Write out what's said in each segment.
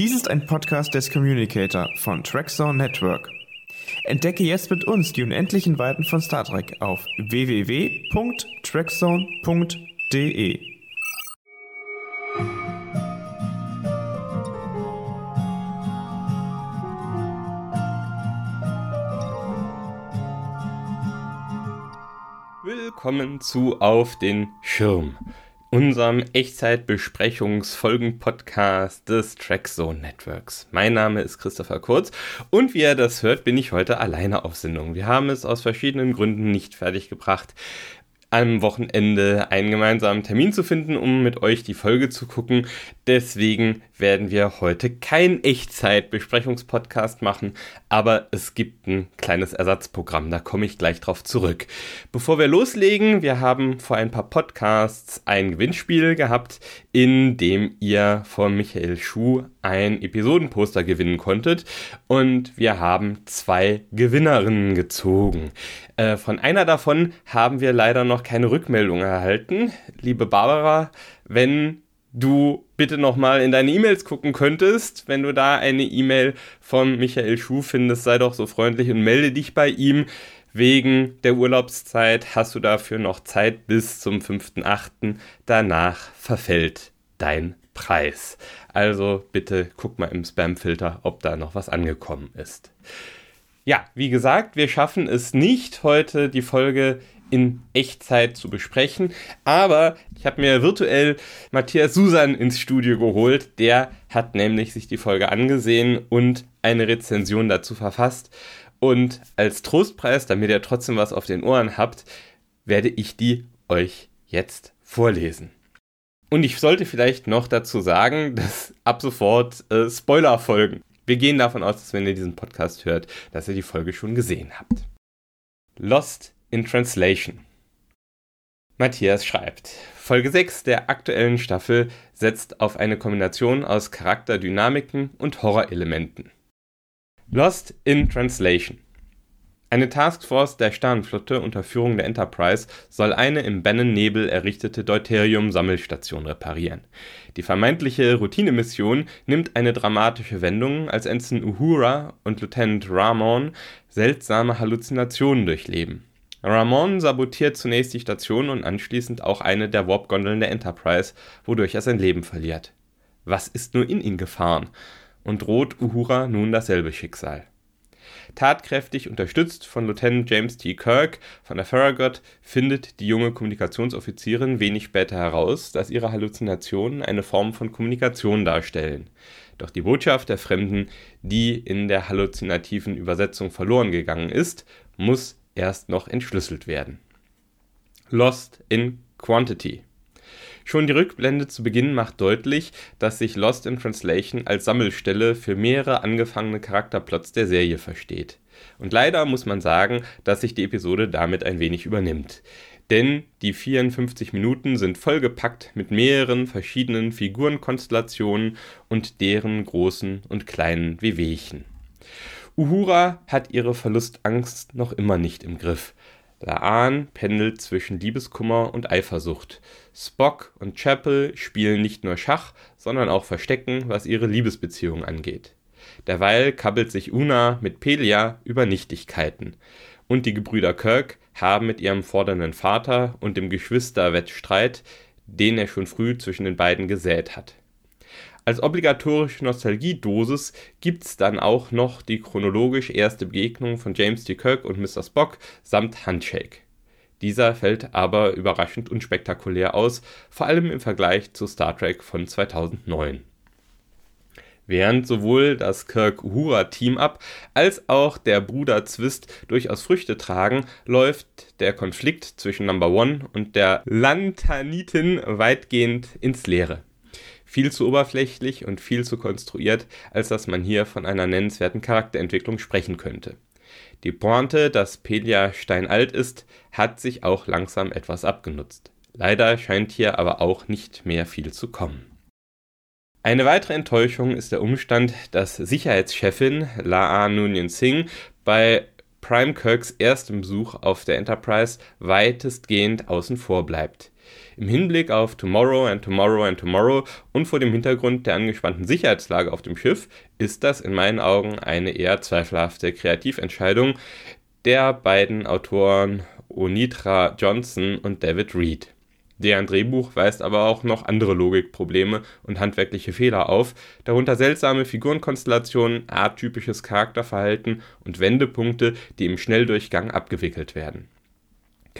Dies ist ein Podcast des Communicator von Trackzone Network. Entdecke jetzt mit uns die unendlichen Weiten von Star Trek auf www.trackzone.de. Willkommen zu Auf den Schirm unserem Echtzeitbesprechungsfolgen-Podcast des Trackzone Networks. Mein Name ist Christopher Kurz und wie ihr das hört, bin ich heute alleine auf Sendung. Wir haben es aus verschiedenen Gründen nicht fertiggebracht, am Wochenende einen gemeinsamen Termin zu finden, um mit euch die Folge zu gucken. Deswegen werden wir heute keinen Echtzeit-Besprechungspodcast machen, aber es gibt ein kleines Ersatzprogramm, da komme ich gleich drauf zurück. Bevor wir loslegen, wir haben vor ein paar Podcasts ein Gewinnspiel gehabt, in dem ihr von Michael Schuh ein Episodenposter gewinnen konntet und wir haben zwei Gewinnerinnen gezogen. Äh, von einer davon haben wir leider noch keine Rückmeldung erhalten. Liebe Barbara, wenn du bitte nochmal in deine E-Mails gucken könntest, wenn du da eine E-Mail von Michael Schuh findest, sei doch so freundlich und melde dich bei ihm. Wegen der Urlaubszeit hast du dafür noch Zeit bis zum 5.8. Danach verfällt dein Preis. Also bitte guck mal im Spamfilter, ob da noch was angekommen ist. Ja, wie gesagt, wir schaffen es nicht, heute die Folge in Echtzeit zu besprechen, aber ich habe mir virtuell Matthias Susan ins Studio geholt. Der hat nämlich sich die Folge angesehen und eine Rezension dazu verfasst. Und als Trostpreis, damit ihr trotzdem was auf den Ohren habt, werde ich die euch jetzt vorlesen. Und ich sollte vielleicht noch dazu sagen, dass ab sofort äh, Spoiler folgen. Wir gehen davon aus, dass wenn ihr diesen Podcast hört, dass ihr die Folge schon gesehen habt. Lost in Translation. Matthias schreibt, Folge 6 der aktuellen Staffel setzt auf eine Kombination aus Charakterdynamiken und Horrorelementen. Lost in Translation eine Taskforce der Sternenflotte unter Führung der Enterprise soll eine im Bannon-Nebel errichtete Deuterium-Sammelstation reparieren. Die vermeintliche Routinemission nimmt eine dramatische Wendung, als Ensign Uhura und Lieutenant Ramon seltsame Halluzinationen durchleben. Ramon sabotiert zunächst die Station und anschließend auch eine der Warp-Gondeln der Enterprise, wodurch er sein Leben verliert. Was ist nur in ihn gefahren? Und droht Uhura nun dasselbe Schicksal? Tatkräftig unterstützt von Lieutenant James T. Kirk von der Farragut findet die junge Kommunikationsoffizierin wenig später heraus, dass ihre Halluzinationen eine Form von Kommunikation darstellen. Doch die Botschaft der Fremden, die in der halluzinativen Übersetzung verloren gegangen ist, muss erst noch entschlüsselt werden. Lost in Quantity Schon die Rückblende zu Beginn macht deutlich, dass sich Lost in Translation als Sammelstelle für mehrere angefangene Charakterplots der Serie versteht. Und leider muss man sagen, dass sich die Episode damit ein wenig übernimmt. Denn die 54 Minuten sind vollgepackt mit mehreren verschiedenen Figurenkonstellationen und deren großen und kleinen Wehwehchen. Uhura hat ihre Verlustangst noch immer nicht im Griff. Laan pendelt zwischen Liebeskummer und Eifersucht. Spock und Chapel spielen nicht nur Schach, sondern auch Verstecken, was ihre Liebesbeziehung angeht. Derweil kabbelt sich Una mit Pelia über Nichtigkeiten. Und die Gebrüder Kirk haben mit ihrem fordernden Vater und dem Geschwisterwettstreit, den er schon früh zwischen den beiden gesät hat. Als obligatorische Nostalgiedosis gibt's dann auch noch die chronologisch erste Begegnung von James T. Kirk und Mr. Spock samt Handshake. Dieser fällt aber überraschend unspektakulär aus, vor allem im Vergleich zu Star Trek von 2009. Während sowohl das Kirk-Uhura-Team-Up als auch der Bruder-Zwist durchaus Früchte tragen, läuft der Konflikt zwischen Number One und der Lantanitin weitgehend ins Leere viel zu oberflächlich und viel zu konstruiert, als dass man hier von einer nennenswerten Charakterentwicklung sprechen könnte. Die Pointe, dass Pelia steinalt ist, hat sich auch langsam etwas abgenutzt. Leider scheint hier aber auch nicht mehr viel zu kommen. Eine weitere Enttäuschung ist der Umstand, dass Sicherheitschefin Laa Nunyan Singh bei Prime Kirks erstem Besuch auf der Enterprise weitestgehend außen vor bleibt. Im Hinblick auf Tomorrow and Tomorrow and Tomorrow und vor dem Hintergrund der angespannten Sicherheitslage auf dem Schiff ist das in meinen Augen eine eher zweifelhafte Kreativentscheidung der beiden Autoren Onitra Johnson und David Reed. Deren Drehbuch weist aber auch noch andere Logikprobleme und handwerkliche Fehler auf, darunter seltsame Figurenkonstellationen, atypisches Charakterverhalten und Wendepunkte, die im Schnelldurchgang abgewickelt werden.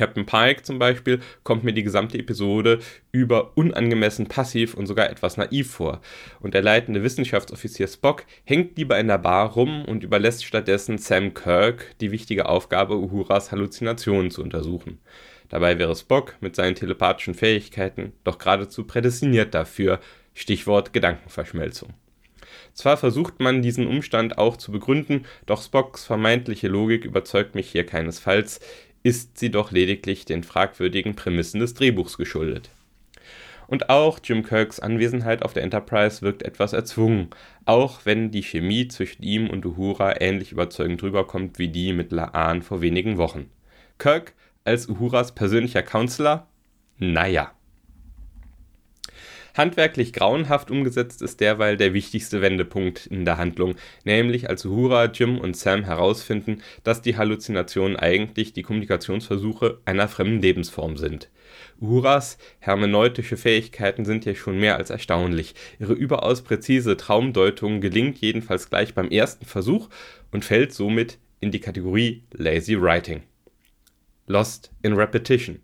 Captain Pike zum Beispiel kommt mir die gesamte Episode über unangemessen passiv und sogar etwas naiv vor. Und der leitende Wissenschaftsoffizier Spock hängt lieber in der Bar rum und überlässt stattdessen Sam Kirk die wichtige Aufgabe, Uhuras Halluzinationen zu untersuchen. Dabei wäre Spock mit seinen telepathischen Fähigkeiten doch geradezu prädestiniert dafür, Stichwort Gedankenverschmelzung. Zwar versucht man diesen Umstand auch zu begründen, doch Spocks vermeintliche Logik überzeugt mich hier keinesfalls, ist sie doch lediglich den fragwürdigen Prämissen des Drehbuchs geschuldet. Und auch Jim Kirks Anwesenheit auf der Enterprise wirkt etwas erzwungen, auch wenn die Chemie zwischen ihm und Uhura ähnlich überzeugend rüberkommt wie die mit Laan vor wenigen Wochen. Kirk als Uhuras persönlicher Counselor? Naja. Handwerklich grauenhaft umgesetzt ist derweil der wichtigste Wendepunkt in der Handlung, nämlich als Uhura, Jim und Sam herausfinden, dass die Halluzinationen eigentlich die Kommunikationsversuche einer fremden Lebensform sind. Uhuras hermeneutische Fähigkeiten sind ja schon mehr als erstaunlich. Ihre überaus präzise Traumdeutung gelingt jedenfalls gleich beim ersten Versuch und fällt somit in die Kategorie Lazy Writing. Lost in Repetition.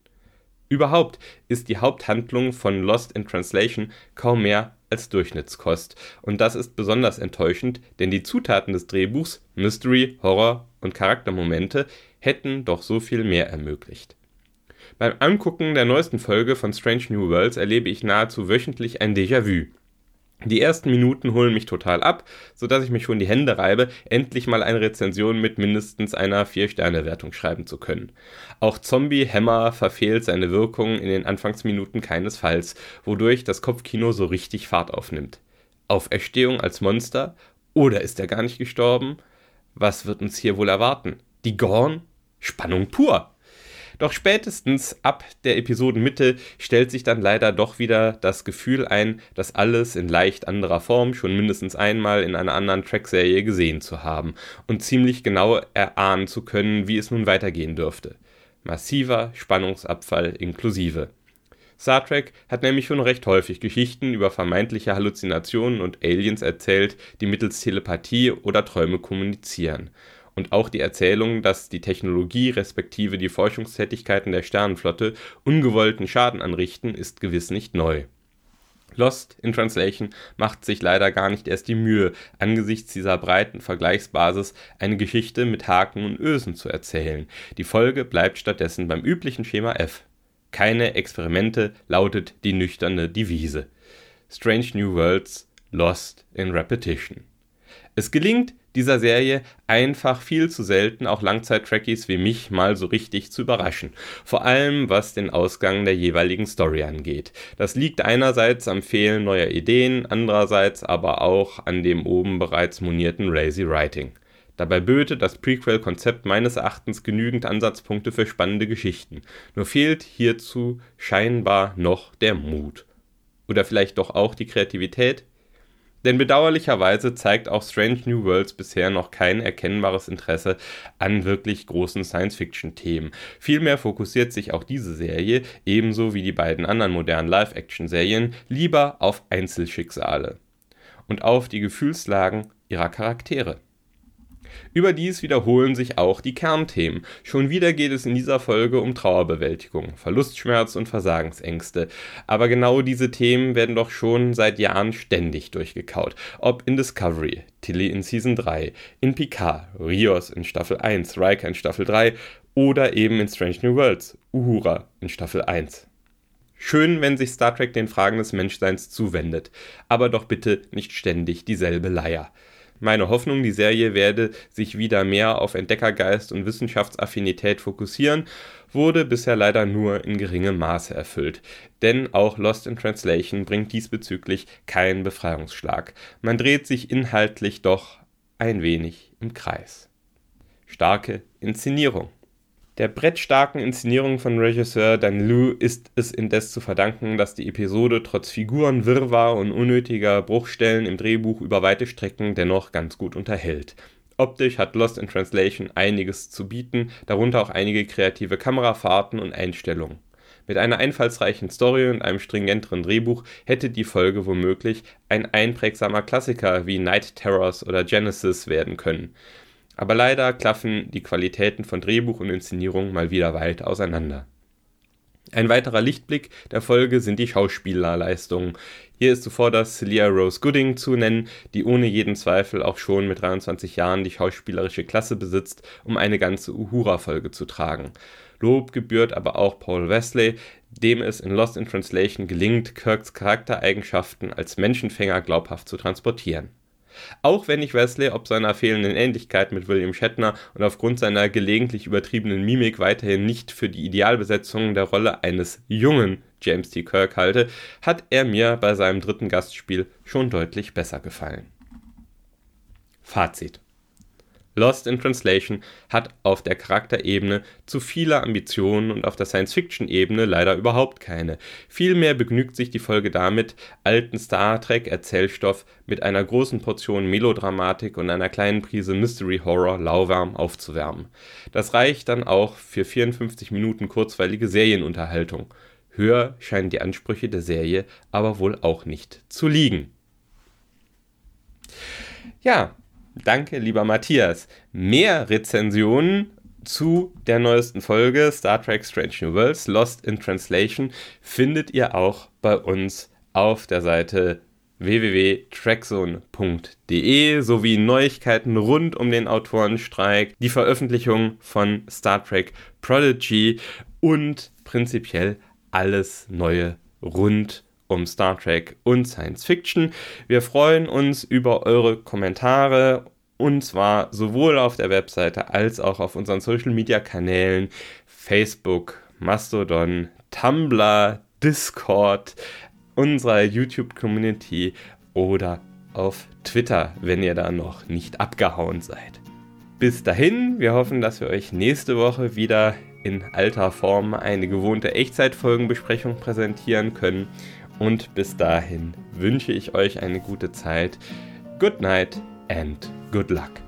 Überhaupt ist die Haupthandlung von Lost in Translation kaum mehr als Durchschnittskost. Und das ist besonders enttäuschend, denn die Zutaten des Drehbuchs, Mystery, Horror und Charaktermomente, hätten doch so viel mehr ermöglicht. Beim Angucken der neuesten Folge von Strange New Worlds erlebe ich nahezu wöchentlich ein Déjà-vu. Die ersten Minuten holen mich total ab, sodass ich mich schon die Hände reibe, endlich mal eine Rezension mit mindestens einer 4-Sterne-Wertung schreiben zu können. Auch Zombie Hammer verfehlt seine Wirkung in den Anfangsminuten keinesfalls, wodurch das Kopfkino so richtig Fahrt aufnimmt. Auferstehung als Monster? Oder ist er gar nicht gestorben? Was wird uns hier wohl erwarten? Die Gorn? Spannung pur! Doch spätestens ab der Episodenmitte stellt sich dann leider doch wieder das Gefühl ein, dass alles in leicht anderer Form schon mindestens einmal in einer anderen Trackserie gesehen zu haben und ziemlich genau erahnen zu können, wie es nun weitergehen dürfte. Massiver Spannungsabfall inklusive. Star Trek hat nämlich schon recht häufig Geschichten über vermeintliche Halluzinationen und Aliens erzählt, die mittels Telepathie oder Träume kommunizieren und auch die Erzählung, dass die Technologie respektive die Forschungstätigkeiten der Sternenflotte ungewollten Schaden anrichten, ist gewiss nicht neu. Lost in Translation macht sich leider gar nicht erst die Mühe, angesichts dieser breiten Vergleichsbasis eine Geschichte mit Haken und Ösen zu erzählen. Die Folge bleibt stattdessen beim üblichen Schema F. Keine Experimente lautet die nüchterne Devise. Strange New Worlds Lost in Repetition. Es gelingt dieser Serie einfach viel zu selten auch Langzeit-Trekkies wie mich mal so richtig zu überraschen. Vor allem was den Ausgang der jeweiligen Story angeht. Das liegt einerseits am Fehlen neuer Ideen, andererseits aber auch an dem oben bereits monierten Lazy Writing. Dabei böte das Prequel-Konzept meines Erachtens genügend Ansatzpunkte für spannende Geschichten. Nur fehlt hierzu scheinbar noch der Mut. Oder vielleicht doch auch die Kreativität? Denn bedauerlicherweise zeigt auch Strange New Worlds bisher noch kein erkennbares Interesse an wirklich großen Science-Fiction-Themen. Vielmehr fokussiert sich auch diese Serie, ebenso wie die beiden anderen modernen Live-Action-Serien, lieber auf Einzelschicksale und auf die Gefühlslagen ihrer Charaktere. Überdies wiederholen sich auch die Kernthemen. Schon wieder geht es in dieser Folge um Trauerbewältigung, Verlustschmerz und Versagensängste. Aber genau diese Themen werden doch schon seit Jahren ständig durchgekaut. Ob in Discovery, Tilly in Season 3, in Picard, Rios in Staffel 1, Riker in Staffel 3 oder eben in Strange New Worlds, Uhura in Staffel 1. Schön, wenn sich Star Trek den Fragen des Menschseins zuwendet, aber doch bitte nicht ständig dieselbe Leier meine Hoffnung, die Serie werde sich wieder mehr auf Entdeckergeist und Wissenschaftsaffinität fokussieren, wurde bisher leider nur in geringem Maße erfüllt. Denn auch Lost in Translation bringt diesbezüglich keinen Befreiungsschlag. Man dreht sich inhaltlich doch ein wenig im Kreis. Starke Inszenierung. Der brettstarken Inszenierung von Regisseur Dan Liu ist es indes zu verdanken, dass die Episode trotz Figurenwirrwarr und unnötiger Bruchstellen im Drehbuch über weite Strecken dennoch ganz gut unterhält. Optisch hat Lost in Translation einiges zu bieten, darunter auch einige kreative Kamerafahrten und Einstellungen. Mit einer einfallsreichen Story und einem stringenteren Drehbuch hätte die Folge womöglich ein einprägsamer Klassiker wie Night Terrors oder Genesis werden können. Aber leider klaffen die Qualitäten von Drehbuch und Inszenierung mal wieder weit auseinander. Ein weiterer Lichtblick der Folge sind die Schauspielerleistungen. Hier ist zuvor das Celia Rose Gooding zu nennen, die ohne jeden Zweifel auch schon mit 23 Jahren die schauspielerische Klasse besitzt, um eine ganze Uhura-Folge zu tragen. Lob gebührt aber auch Paul Wesley, dem es in Lost in Translation gelingt, Kirks Charaktereigenschaften als Menschenfänger glaubhaft zu transportieren. Auch wenn ich Wesley ob seiner fehlenden Ähnlichkeit mit William Shatner und aufgrund seiner gelegentlich übertriebenen Mimik weiterhin nicht für die Idealbesetzung der Rolle eines jungen James T. Kirk halte, hat er mir bei seinem dritten Gastspiel schon deutlich besser gefallen. Fazit Lost in Translation hat auf der Charakterebene zu viele Ambitionen und auf der Science-Fiction-Ebene leider überhaupt keine. Vielmehr begnügt sich die Folge damit, alten Star Trek-Erzählstoff mit einer großen Portion Melodramatik und einer kleinen Prise Mystery Horror lauwarm aufzuwärmen. Das reicht dann auch für 54 Minuten kurzweilige Serienunterhaltung. Höher scheinen die Ansprüche der Serie aber wohl auch nicht zu liegen. Ja, Danke, lieber Matthias. Mehr Rezensionen zu der neuesten Folge Star Trek Strange New Worlds Lost in Translation findet ihr auch bei uns auf der Seite www.trackzone.de sowie Neuigkeiten rund um den Autorenstreik, die Veröffentlichung von Star Trek Prodigy und prinzipiell alles Neue rund um Star Trek und Science Fiction. Wir freuen uns über eure Kommentare und zwar sowohl auf der Webseite als auch auf unseren Social Media Kanälen Facebook, Mastodon, Tumblr, Discord, unserer YouTube Community oder auf Twitter, wenn ihr da noch nicht abgehauen seid. Bis dahin, wir hoffen, dass wir euch nächste Woche wieder in alter Form eine gewohnte Echtzeitfolgenbesprechung präsentieren können. Und bis dahin wünsche ich euch eine gute Zeit. Good night and good luck.